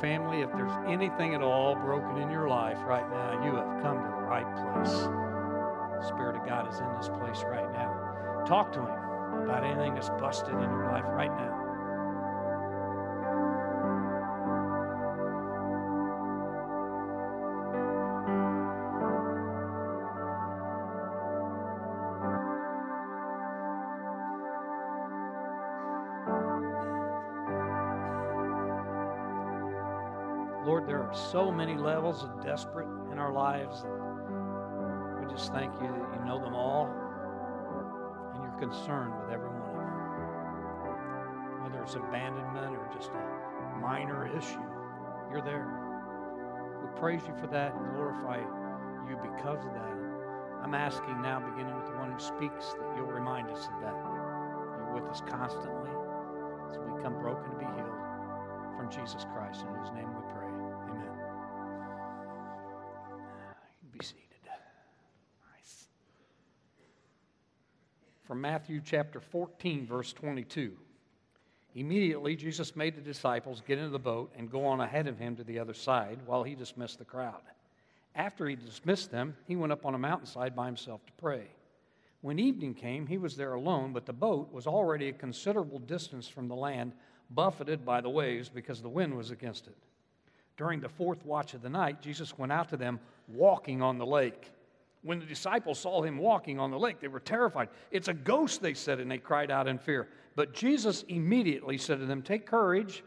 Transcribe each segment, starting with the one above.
family, if there's anything at all broken in your life right now, you have come to the right place. The Spirit of God is in this place right now. Talk to Him about anything that's busted in your life right now. So many levels of desperate in our lives we just thank you that you know them all and you're concerned with every one of them. Whether it's abandonment or just a minor issue, you're there. We praise you for that and glorify you because of that. I'm asking now, beginning with the one who speaks, that you'll remind us of that. You're with us constantly as we come broken to be healed from Jesus Christ, in whose name we pray. From Matthew chapter 14, verse 22. Immediately, Jesus made the disciples get into the boat and go on ahead of him to the other side while he dismissed the crowd. After he dismissed them, he went up on a mountainside by himself to pray. When evening came, he was there alone, but the boat was already a considerable distance from the land, buffeted by the waves because the wind was against it. During the fourth watch of the night, Jesus went out to them walking on the lake. When the disciples saw him walking on the lake, they were terrified. It's a ghost, they said, and they cried out in fear. But Jesus immediately said to them, Take courage,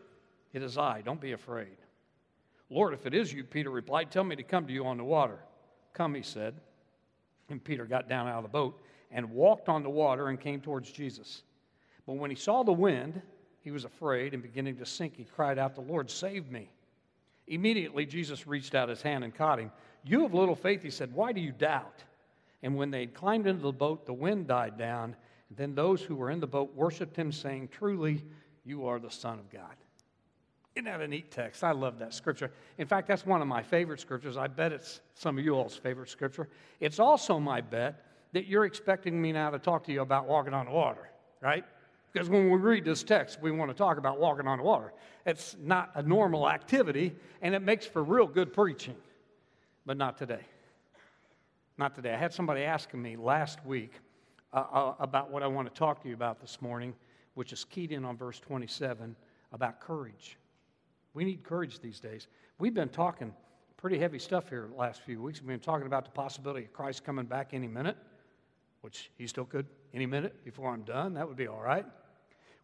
it is I, don't be afraid. Lord, if it is you, Peter replied, Tell me to come to you on the water. Come, he said. And Peter got down out of the boat and walked on the water and came towards Jesus. But when he saw the wind, he was afraid and beginning to sink, he cried out, The Lord, save me. Immediately, Jesus reached out his hand and caught him. You have little faith, he said, Why do you doubt? And when they had climbed into the boat, the wind died down. And then those who were in the boat worshiped him, saying, Truly, you are the Son of God. Isn't that a neat text? I love that scripture. In fact, that's one of my favorite scriptures. I bet it's some of you all's favorite scripture. It's also my bet that you're expecting me now to talk to you about walking on the water, right? Because when we read this text, we want to talk about walking on the water. It's not a normal activity, and it makes for real good preaching, but not today. Not today. I had somebody asking me last week uh, uh, about what I want to talk to you about this morning, which is keyed in on verse 27 about courage. We need courage these days. We've been talking pretty heavy stuff here the last few weeks. We've been talking about the possibility of Christ coming back any minute, which he still could any minute before I'm done. That would be all right.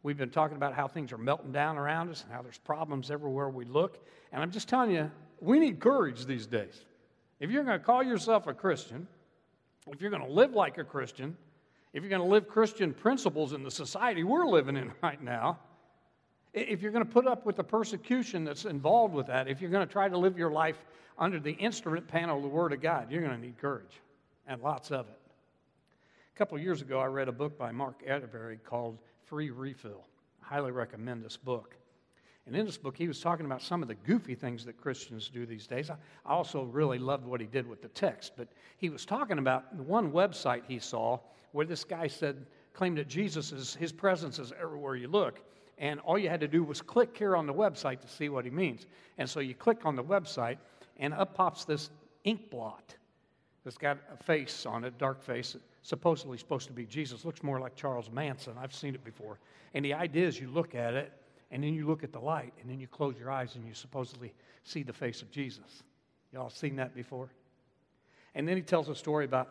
We've been talking about how things are melting down around us and how there's problems everywhere we look. And I'm just telling you, we need courage these days. If you're going to call yourself a Christian, if you're going to live like a Christian, if you're going to live Christian principles in the society we're living in right now, if you're going to put up with the persecution that's involved with that, if you're going to try to live your life under the instrument panel of the Word of God, you're going to need courage and lots of it. A couple years ago, I read a book by Mark Atteberry called Free Refill. I highly recommend this book. And in this book, he was talking about some of the goofy things that Christians do these days. I also really loved what he did with the text, but he was talking about one website he saw where this guy said, claimed that Jesus is, his presence is everywhere you look. And all you had to do was click here on the website to see what he means. And so you click on the website, and up pops this ink blot that's got a face on it, dark face, supposedly supposed to be Jesus. Looks more like Charles Manson. I've seen it before. And the idea is you look at it, and then you look at the light, and then you close your eyes, and you supposedly see the face of Jesus. Y'all seen that before? And then he tells a story about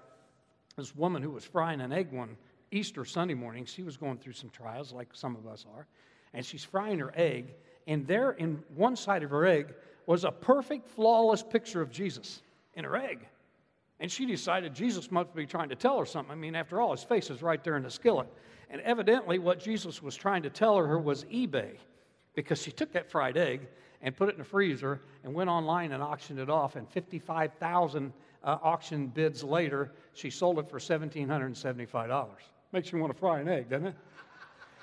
this woman who was frying an egg one Easter Sunday morning. She was going through some trials, like some of us are and she's frying her egg, and there in one side of her egg was a perfect, flawless picture of Jesus in her egg. And she decided Jesus must be trying to tell her something. I mean, after all, his face is right there in the skillet. And evidently, what Jesus was trying to tell her was eBay, because she took that fried egg and put it in the freezer and went online and auctioned it off. And 55,000 uh, auction bids later, she sold it for $1,775. Makes you want to fry an egg, doesn't it?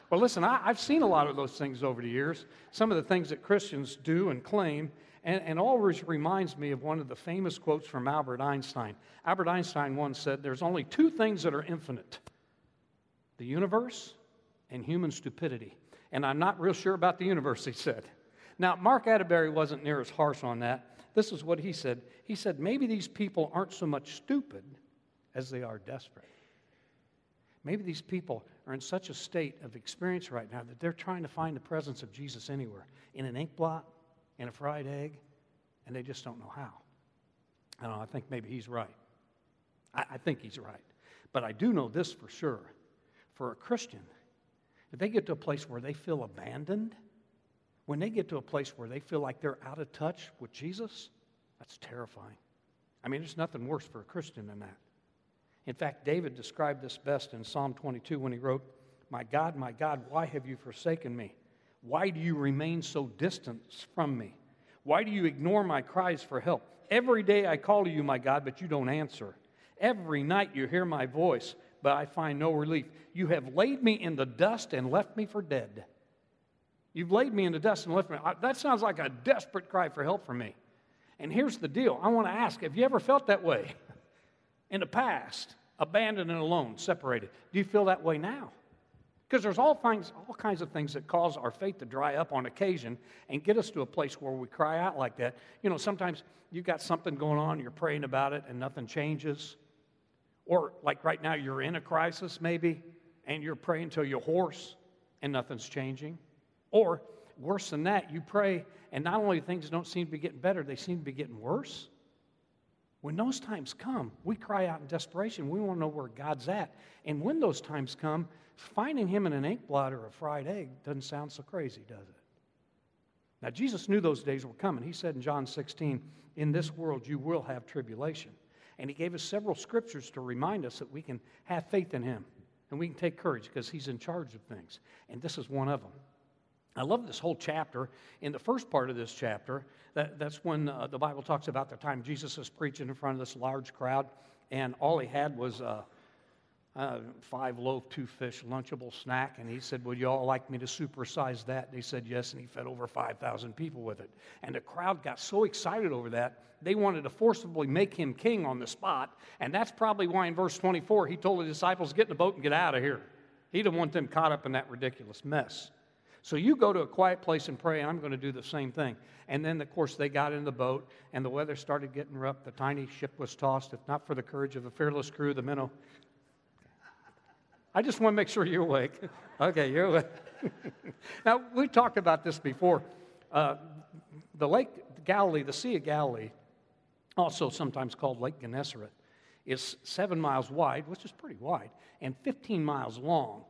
Well, listen, I, have seen a lot of those things over the years, some of the things that Christians do and claim, and, and always reminds me of one of the famous quotes from Albert Einstein. Albert Einstein once said, There's only two things that are infinite the universe and human stupidity. And I'm not real sure about the universe, he said. Now, Mark Atteberry wasn't near as harsh on that. This is what he said. He said, maybe these people aren't so much stupid as they are desperate. Maybe these people are in such a state of experience right now that they're trying to find the presence of Jesus anywhere in an ink blot, in a fried egg, and they just don't know how. I don't know, I think maybe he's right. I, I think he's right. But I do know this for sure. For a Christian, if they get to a place where they feel abandoned, when they get to a place where they feel like they're out of touch with Jesus, that's terrifying. I mean, there's nothing worse for a Christian than that. In fact, David described this best in Psalm 22 when he wrote, My God, my God, why have you forsaken me? Why do you remain so distant from me? Why do you ignore my cries for help? Every day I call to you, my God, but you don't answer. Every night you hear my voice, but I find no relief. You have laid me in the dust and left me for dead. You've laid me in the dust and left me. That sounds like a desperate cry for help from me. And here's the deal I want to ask have you ever felt that way in the past? Abandoned and alone, separated. Do you feel that way now? Because there's all kinds, all kinds of things that cause our faith to dry up on occasion and get us to a place where we cry out like that. You know, sometimes you've got something going on, you're praying about it, and nothing changes. Or, like right now, you're in a crisis maybe, and you're praying till you're hoarse, and nothing's changing. Or worse than that, you pray and not only things don't seem to be getting better, they seem to be getting worse. When those times come, we cry out in desperation. We want to know where God's at. And when those times come, finding Him in an ink blot or a fried egg doesn't sound so crazy, does it? Now, Jesus knew those days were coming. He said in John 16, In this world you will have tribulation. And He gave us several scriptures to remind us that we can have faith in Him and we can take courage because He's in charge of things. And this is one of them. I love this whole chapter. In the first part of this chapter, that, that's when uh, the Bible talks about the time Jesus is preaching in front of this large crowd, and all he had was uh, uh, five loaf, two fish, lunchable snack. And he said, Would you all like me to supersize that? And they said yes, and he fed over 5,000 people with it. And the crowd got so excited over that, they wanted to forcibly make him king on the spot. And that's probably why in verse 24 he told the disciples, Get in the boat and get out of here. He didn't want them caught up in that ridiculous mess. So you go to a quiet place and pray, I'm going to do the same thing. And then, of course, they got in the boat, and the weather started getting rough. The tiny ship was tossed. If not for the courage of the fearless crew, the minnow. I just want to make sure you're awake. okay, you're awake. now, we talked about this before. Uh, the Lake Galilee, the Sea of Galilee, also sometimes called Lake Gennesaret, is seven miles wide, which is pretty wide, and 15 miles long.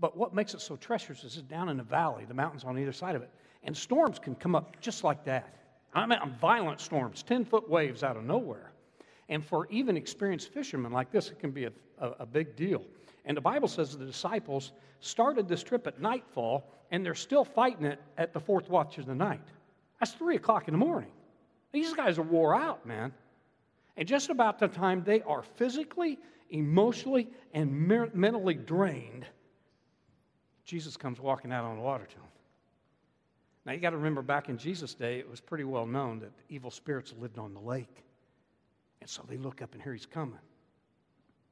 But what makes it so treacherous is it's down in the valley, the mountains on either side of it. And storms can come up just like that. I mean, violent storms, 10 foot waves out of nowhere. And for even experienced fishermen like this, it can be a, a, a big deal. And the Bible says the disciples started this trip at nightfall, and they're still fighting it at the fourth watch of the night. That's 3 o'clock in the morning. These guys are wore out, man. And just about the time they are physically, emotionally, and mentally drained, Jesus comes walking out on the water to them. Now, you got to remember back in Jesus' day, it was pretty well known that evil spirits lived on the lake. And so they look up and here he's coming.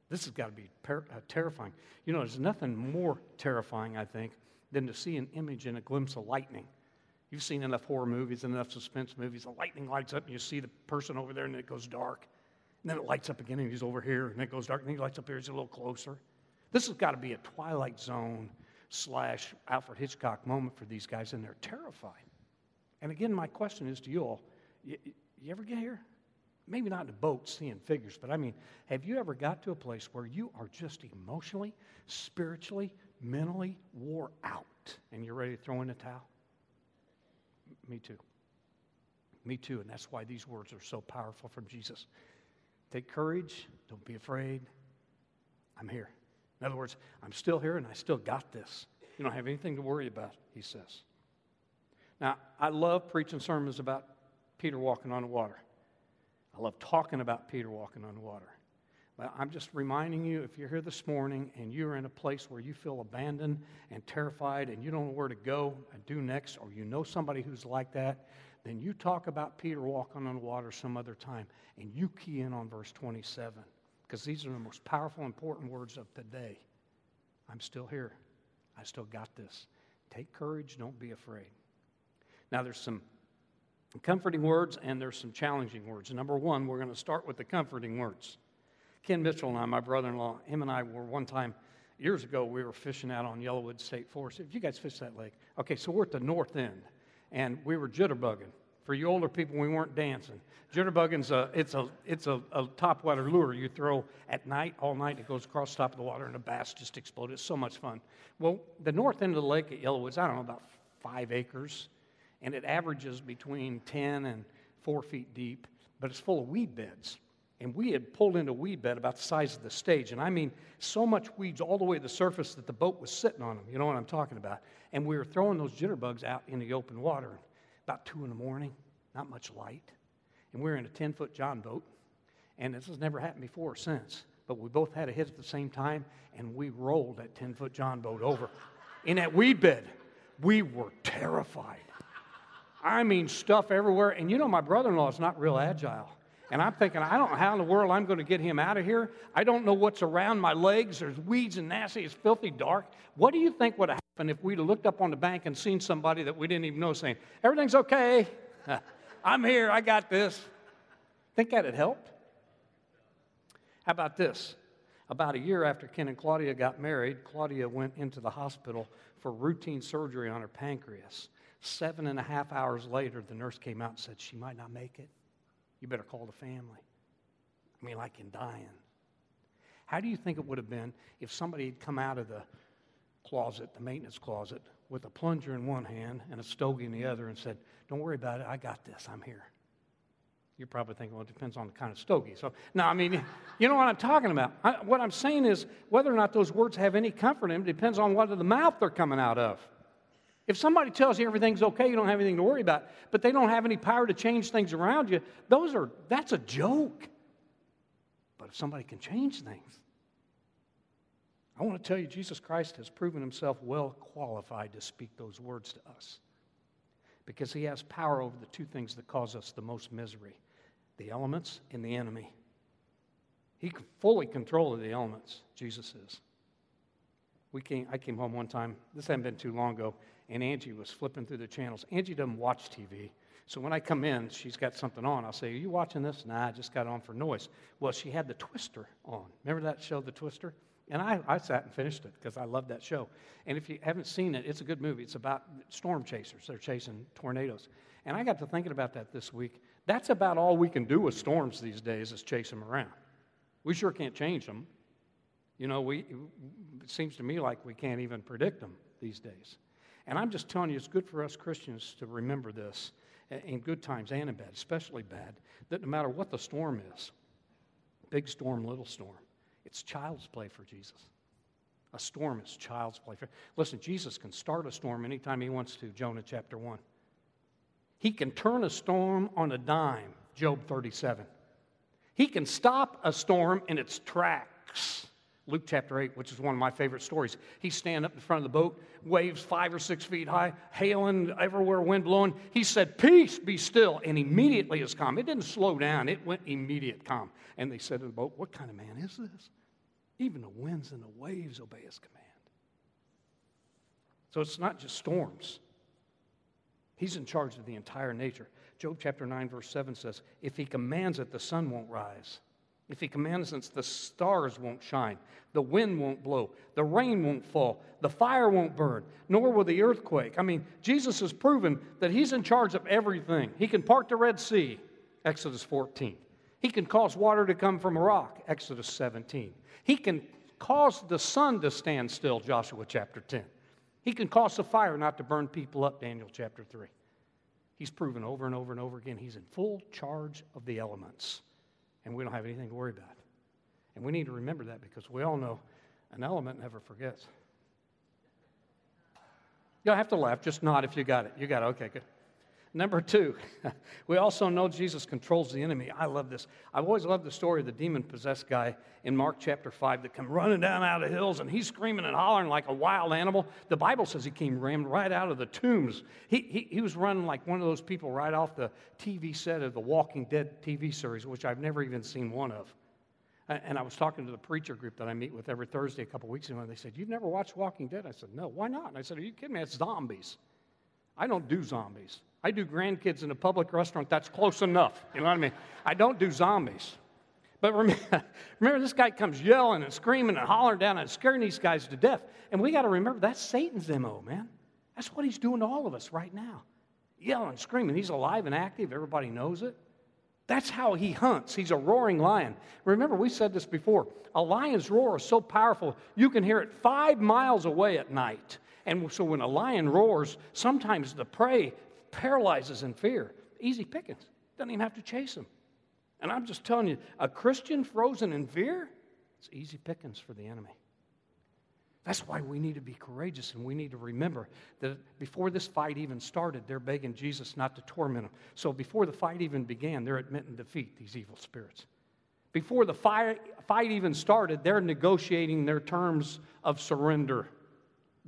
This has got to be per- uh, terrifying. You know, there's nothing more terrifying, I think, than to see an image and a glimpse of lightning. You've seen enough horror movies and enough suspense movies. The lightning lights up and you see the person over there and it goes dark. And then it lights up again and he's over here and it goes dark and then he lights up here, he's a little closer. This has got to be a Twilight Zone slash Alfred Hitchcock moment for these guys, and they're terrified. And again, my question is to you all you, you ever get here? Maybe not in a boat seeing figures, but I mean, have you ever got to a place where you are just emotionally, spiritually, mentally wore out and you're ready to throw in the towel? Me too. Me too, and that's why these words are so powerful from Jesus. Take courage, don't be afraid. I'm here. In other words, I'm still here and I still got this. You don't have anything to worry about, he says. Now, I love preaching sermons about Peter walking on the water. I love talking about Peter walking on water. But I'm just reminding you if you're here this morning and you're in a place where you feel abandoned and terrified and you don't know where to go and do next, or you know somebody who's like that, then you talk about Peter walking on water some other time and you key in on verse 27 because these are the most powerful, important words of today. I'm still here. I still got this. Take courage, don't be afraid. Now, there's some comforting words and there's some challenging words. Number one, we're going to start with the comforting words. Ken Mitchell and I, my brother in law, him and I were one time years ago, we were fishing out on Yellowwood State Forest. If you guys fish that lake, okay, so we're at the north end and we were jitterbugging. For you older people, we weren't dancing. Jitterbugging's a, it's a, it's a, a topwater lure you throw at night, all night. It goes across the top of the water and a bass just exploded. It's so much fun. Well, the north end of the lake at Yellowwoods, I don't know, about five acres, and it averages between 10 and four feet deep, but it's full of weed beds. And we had pulled into a weed bed about the size of the stage. And I mean, so much weeds all the way to the surface that the boat was sitting on them. You know what I'm talking about? And we were throwing those jitterbugs out in the open water about 2 in the morning, not much light. And we were in a 10 foot John boat. And this has never happened before or since. But we both had a hit at the same time, and we rolled that 10 foot John boat over in that weed bed. We were terrified. I mean, stuff everywhere. And you know, my brother in law is not real agile. And I'm thinking, I don't know how in the world I'm going to get him out of here. I don't know what's around my legs. There's weeds and nasty. It's filthy dark. What do you think would have happened if we'd looked up on the bank and seen somebody that we didn't even know saying, Everything's okay. I'm here. I got this. Think that had helped? How about this? About a year after Ken and Claudia got married, Claudia went into the hospital for routine surgery on her pancreas. Seven and a half hours later, the nurse came out and said she might not make it. You better call the family. I mean, like in dying. How do you think it would have been if somebody had come out of the closet, the maintenance closet, with a plunger in one hand and a stogie in the other and said, Don't worry about it, I got this, I'm here? You're probably thinking, well, it depends on the kind of stogie. So, no, I mean, you know what I'm talking about. I, what I'm saying is whether or not those words have any comfort in them depends on what the mouth they're coming out of. If somebody tells you everything's okay, you don't have anything to worry about, but they don't have any power to change things around you, those are that's a joke. But if somebody can change things, I want to tell you Jesus Christ has proven himself well qualified to speak those words to us. Because he has power over the two things that cause us the most misery the elements and the enemy. He can fully control the elements, Jesus is. We came, I came home one time, this hadn't been too long ago, and Angie was flipping through the channels. Angie doesn't watch TV. So when I come in, she's got something on. I'll say, Are you watching this? Nah, I just got on for noise. Well, she had the Twister on. Remember that show, The Twister? And I, I sat and finished it because I love that show. And if you haven't seen it, it's a good movie. It's about storm chasers. They're chasing tornadoes. And I got to thinking about that this week. That's about all we can do with storms these days is chase them around. We sure can't change them. You know, we, it seems to me like we can't even predict them these days. And I'm just telling you, it's good for us Christians to remember this in good times and in bad, especially bad, that no matter what the storm is big storm, little storm it's child's play for Jesus. A storm is child's play. For, listen, Jesus can start a storm anytime he wants to, Jonah chapter 1. He can turn a storm on a dime, Job 37. He can stop a storm in its tracks. Luke chapter 8, which is one of my favorite stories. He's standing up in front of the boat, waves five or six feet high, hailing everywhere, wind blowing. He said, Peace, be still. And immediately it's calm. It didn't slow down, it went immediate calm. And they said to the boat, What kind of man is this? Even the winds and the waves obey his command. So it's not just storms, he's in charge of the entire nature. Job chapter 9, verse 7 says, If he commands it, the sun won't rise. If he commands it, the stars won't shine, the wind won't blow, the rain won't fall, the fire won't burn, nor will the earthquake. I mean, Jesus has proven that he's in charge of everything. He can part the Red Sea, Exodus 14. He can cause water to come from a rock, Exodus 17. He can cause the sun to stand still, Joshua chapter 10. He can cause the fire not to burn people up, Daniel chapter 3. He's proven over and over and over again he's in full charge of the elements and we don't have anything to worry about. And we need to remember that because we all know an element never forgets. You don't have to laugh, just nod if you got it. You got it. Okay, good. Number two, we also know Jesus controls the enemy. I love this. I've always loved the story of the demon possessed guy in Mark chapter 5 that come running down out of the hills and he's screaming and hollering like a wild animal. The Bible says he came rammed right out of the tombs. He, he, he was running like one of those people right off the TV set of the Walking Dead TV series, which I've never even seen one of. And I was talking to the preacher group that I meet with every Thursday a couple weeks ago, and they said, You've never watched Walking Dead? I said, No, why not? And I said, Are you kidding me? It's zombies. I don't do zombies. I do grandkids in a public restaurant. That's close enough. You know what I mean? I don't do zombies. But remember, remember, this guy comes yelling and screaming and hollering down and scaring these guys to death. And we got to remember that's Satan's MO, man. That's what he's doing to all of us right now. Yelling, screaming. He's alive and active. Everybody knows it. That's how he hunts. He's a roaring lion. Remember, we said this before. A lion's roar is so powerful, you can hear it five miles away at night. And so when a lion roars, sometimes the prey paralyzes in fear. Easy pickings. Doesn't even have to chase them. And I'm just telling you, a Christian frozen in fear, it's easy pickings for the enemy. That's why we need to be courageous and we need to remember that before this fight even started, they're begging Jesus not to torment them. So before the fight even began, they're admitting defeat, these evil spirits. Before the fight, fight even started, they're negotiating their terms of surrender.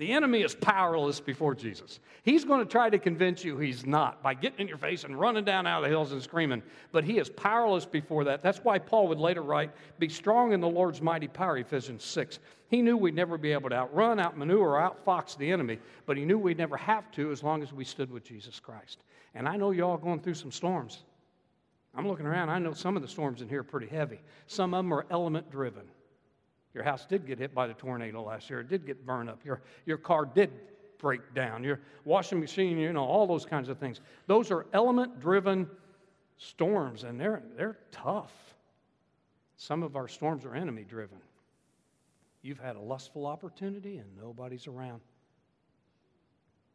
The enemy is powerless before Jesus. He's going to try to convince you he's not by getting in your face and running down out of the hills and screaming, but he is powerless before that. That's why Paul would later write, Be strong in the Lord's mighty power, Ephesians 6. He knew we'd never be able to outrun, outmaneuver, or outfox the enemy, but he knew we'd never have to as long as we stood with Jesus Christ. And I know y'all going through some storms. I'm looking around, I know some of the storms in here are pretty heavy. Some of them are element driven. Your house did get hit by the tornado last year. It did get burned up. Your, your car did break down. Your washing machine, you know, all those kinds of things. Those are element driven storms, and they're, they're tough. Some of our storms are enemy driven. You've had a lustful opportunity and nobody's around.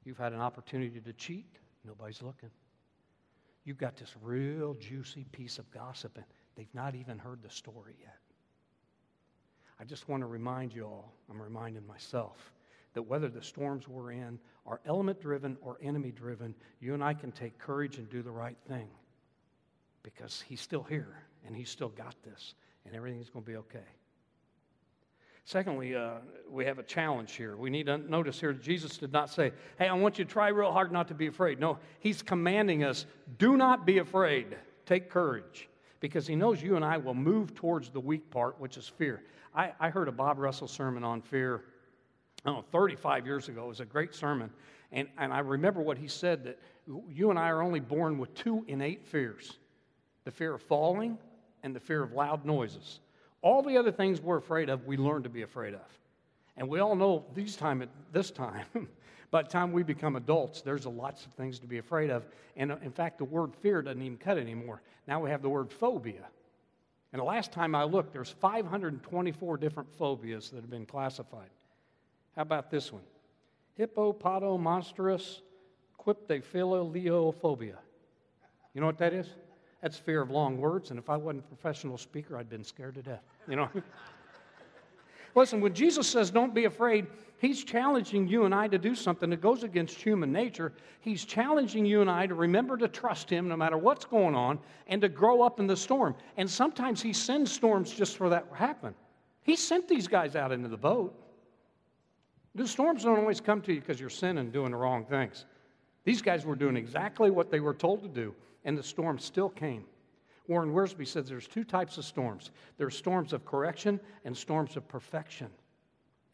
You've had an opportunity to cheat, nobody's looking. You've got this real juicy piece of gossip, and they've not even heard the story yet. I just want to remind you all, I'm reminding myself, that whether the storms we're in are element driven or enemy driven, you and I can take courage and do the right thing because He's still here and He's still got this and everything's going to be okay. Secondly, uh, we have a challenge here. We need to notice here Jesus did not say, Hey, I want you to try real hard not to be afraid. No, He's commanding us, do not be afraid. Take courage because He knows you and I will move towards the weak part, which is fear. I, I heard a Bob Russell sermon on fear, I don't know, 35 years ago. It was a great sermon. And, and I remember what he said that you and I are only born with two innate fears the fear of falling and the fear of loud noises. All the other things we're afraid of, we learn to be afraid of. And we all know these time this time, by the time we become adults, there's lots of things to be afraid of. And uh, in fact, the word fear doesn't even cut anymore. Now we have the word phobia. And the last time I looked, there's 524 different phobias that have been classified. How about this one? Hippopotomonstrous quiptophilophobia. You know what that is? That's fear of long words, and if I wasn't a professional speaker, I'd been scared to death. You know? Listen, when Jesus says don't be afraid, he's challenging you and I to do something that goes against human nature. He's challenging you and I to remember to trust him no matter what's going on and to grow up in the storm. And sometimes he sends storms just for that to happen. He sent these guys out into the boat. The storms don't always come to you because you're sinning, doing the wrong things. These guys were doing exactly what they were told to do, and the storm still came. Warren Wiersbe says there's two types of storms there's storms of correction and storms of perfection.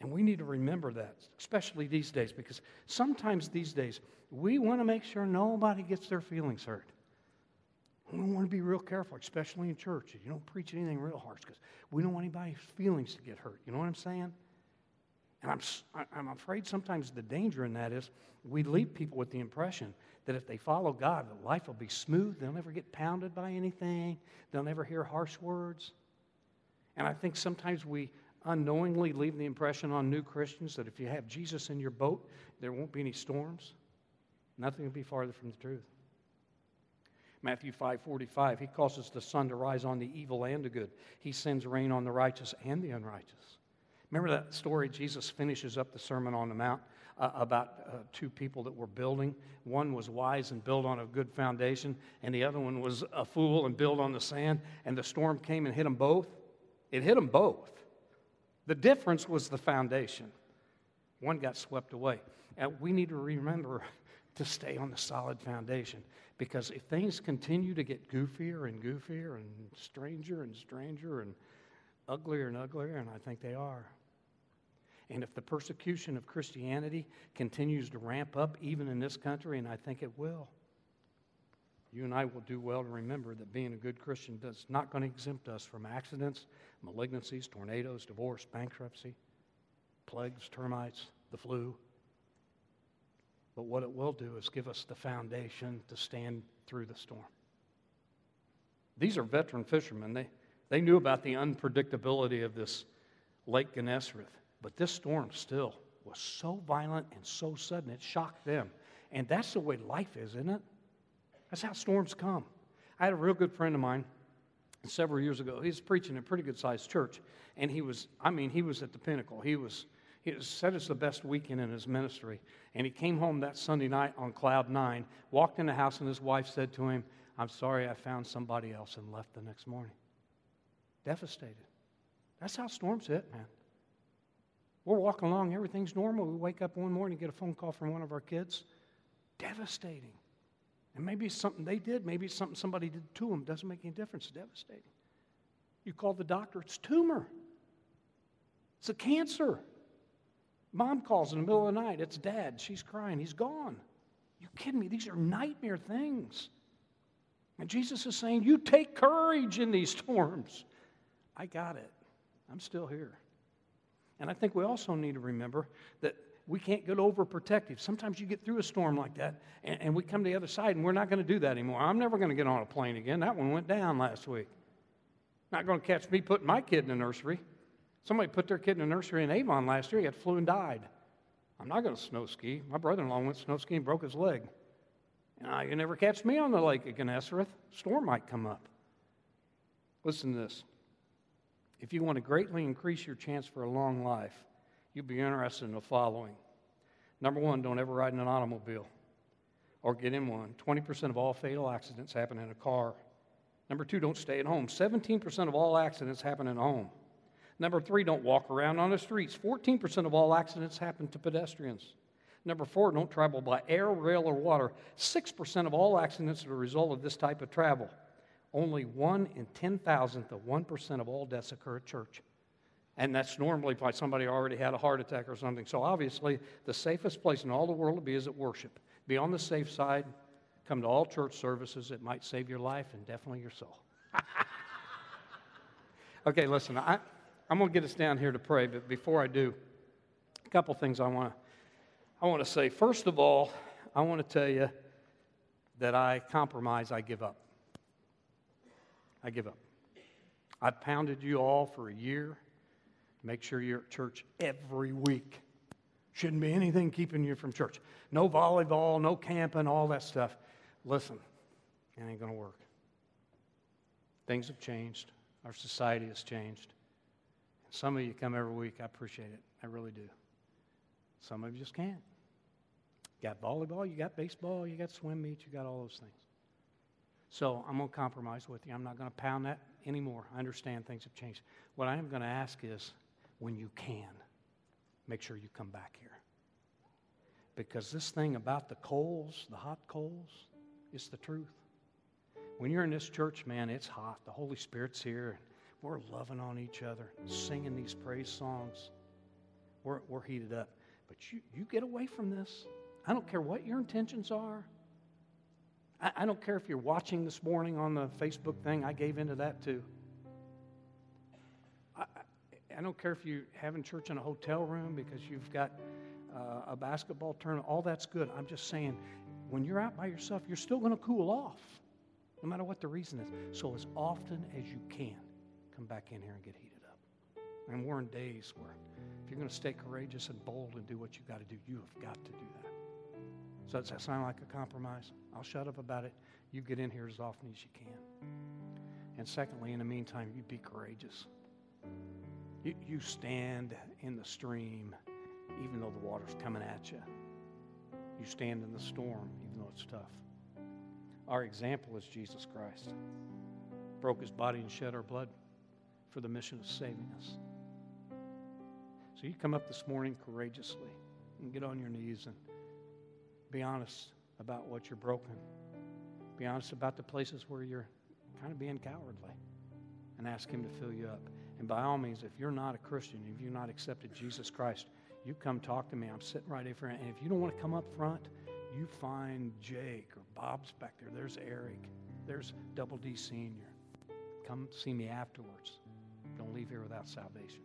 And we need to remember that, especially these days, because sometimes these days we want to make sure nobody gets their feelings hurt. We want to be real careful, especially in church. You don't preach anything real harsh because we don't want anybody's feelings to get hurt. You know what I'm saying? And I'm, I'm afraid sometimes the danger in that is we leave people with the impression that if they follow God, life will be smooth. They'll never get pounded by anything, they'll never hear harsh words. And I think sometimes we unknowingly leave the impression on new Christians that if you have Jesus in your boat, there won't be any storms. Nothing will be farther from the truth. Matthew 5:45, he causes the sun to rise on the evil and the good. He sends rain on the righteous and the unrighteous. Remember that story Jesus finishes up the Sermon on the Mount uh, about uh, two people that were building. One was wise and built on a good foundation, and the other one was a fool and built on the sand. And the storm came and hit them both. It hit them both. The difference was the foundation. One got swept away. And we need to remember to stay on the solid foundation because if things continue to get goofier and goofier and stranger and stranger and uglier and uglier, and I think they are, and if the persecution of Christianity continues to ramp up, even in this country, and I think it will, you and I will do well to remember that being a good Christian is not going to exempt us from accidents, malignancies, tornadoes, divorce, bankruptcy, plagues, termites, the flu. But what it will do is give us the foundation to stand through the storm. These are veteran fishermen. They, they knew about the unpredictability of this Lake Gennesareth, but this storm still was so violent and so sudden, it shocked them. And that's the way life is, isn't it? That's how storms come. I had a real good friend of mine several years ago. He was preaching in a pretty good sized church, and he was, I mean, he was at the pinnacle. He was, he said it's the best weekend in his ministry. And he came home that Sunday night on cloud nine, walked in the house, and his wife said to him, I'm sorry I found somebody else and left the next morning. Devastated. That's how storms hit, man. We're walking along, everything's normal. We wake up one morning, and get a phone call from one of our kids. Devastating. And maybe it's something they did, maybe it's something somebody did to them. Doesn't make any difference. Devastating. You call the doctor, it's tumor. It's a cancer. Mom calls in the middle of the night, it's dad. She's crying, he's gone. You kidding me? These are nightmare things. And Jesus is saying, You take courage in these storms. I got it. I'm still here. And I think we also need to remember that we can't get overprotective. Sometimes you get through a storm like that, and, and we come to the other side, and we're not going to do that anymore. I'm never going to get on a plane again. That one went down last week. Not going to catch me putting my kid in a nursery. Somebody put their kid in a nursery in Avon last year. He had flu and died. I'm not going to snow ski. My brother in law went snow skiing and broke his leg. And you never catch me on the lake at Gennesareth. Storm might come up. Listen to this. If you want to greatly increase your chance for a long life, you'd be interested in the following. Number one, don't ever ride in an automobile or get in one. 20% of all fatal accidents happen in a car. Number two, don't stay at home. 17% of all accidents happen in a home. Number three, don't walk around on the streets. 14% of all accidents happen to pedestrians. Number four, don't travel by air, rail, or water. 6% of all accidents are a result of this type of travel. Only one in 10,000 to 1% of all deaths occur at church. And that's normally by somebody already had a heart attack or something. So obviously, the safest place in all the world to be is at worship. Be on the safe side. Come to all church services. It might save your life and definitely your soul. okay, listen, I, I'm going to get us down here to pray, but before I do, a couple things I want to I want to say. First of all, I want to tell you that I compromise, I give up. I give up. I've pounded you all for a year. Make sure you're at church every week. Shouldn't be anything keeping you from church. No volleyball, no camping, all that stuff. Listen, it ain't going to work. Things have changed. Our society has changed. Some of you come every week. I appreciate it. I really do. Some of you just can't. You got volleyball, you got baseball, you got swim meets, you got all those things. So I'm going to compromise with you. I'm not going to pound that anymore. I understand things have changed. What I am going to ask is when you can, make sure you come back here. Because this thing about the coals, the hot coals, it's the truth. When you're in this church, man, it's hot. The Holy Spirit's here. We're loving on each other, singing these praise songs. We're, we're heated up. But you, you get away from this. I don't care what your intentions are. I, I don't care if you're watching this morning on the Facebook thing. I gave into that too. I don't care if you're having church in a hotel room because you've got uh, a basketball tournament. All that's good. I'm just saying, when you're out by yourself, you're still going to cool off, no matter what the reason is. So, as often as you can, come back in here and get heated up. And we're in days where if you're going to stay courageous and bold and do what you've got to do, you have got to do that. So, does that sound like a compromise? I'll shut up about it. You get in here as often as you can. And secondly, in the meantime, you be courageous. You, you stand in the stream even though the water's coming at you. You stand in the storm even though it's tough. Our example is Jesus Christ. Broke his body and shed our blood for the mission of saving us. So you come up this morning courageously and get on your knees and be honest about what you're broken. Be honest about the places where you're kind of being cowardly and ask Him to fill you up. And by all means, if you're not a Christian, if you've not accepted Jesus Christ, you come talk to me. I'm sitting right here. And if you don't want to come up front, you find Jake or Bob's back there. There's Eric. There's Double D Senior. Come see me afterwards. Don't leave here without salvation.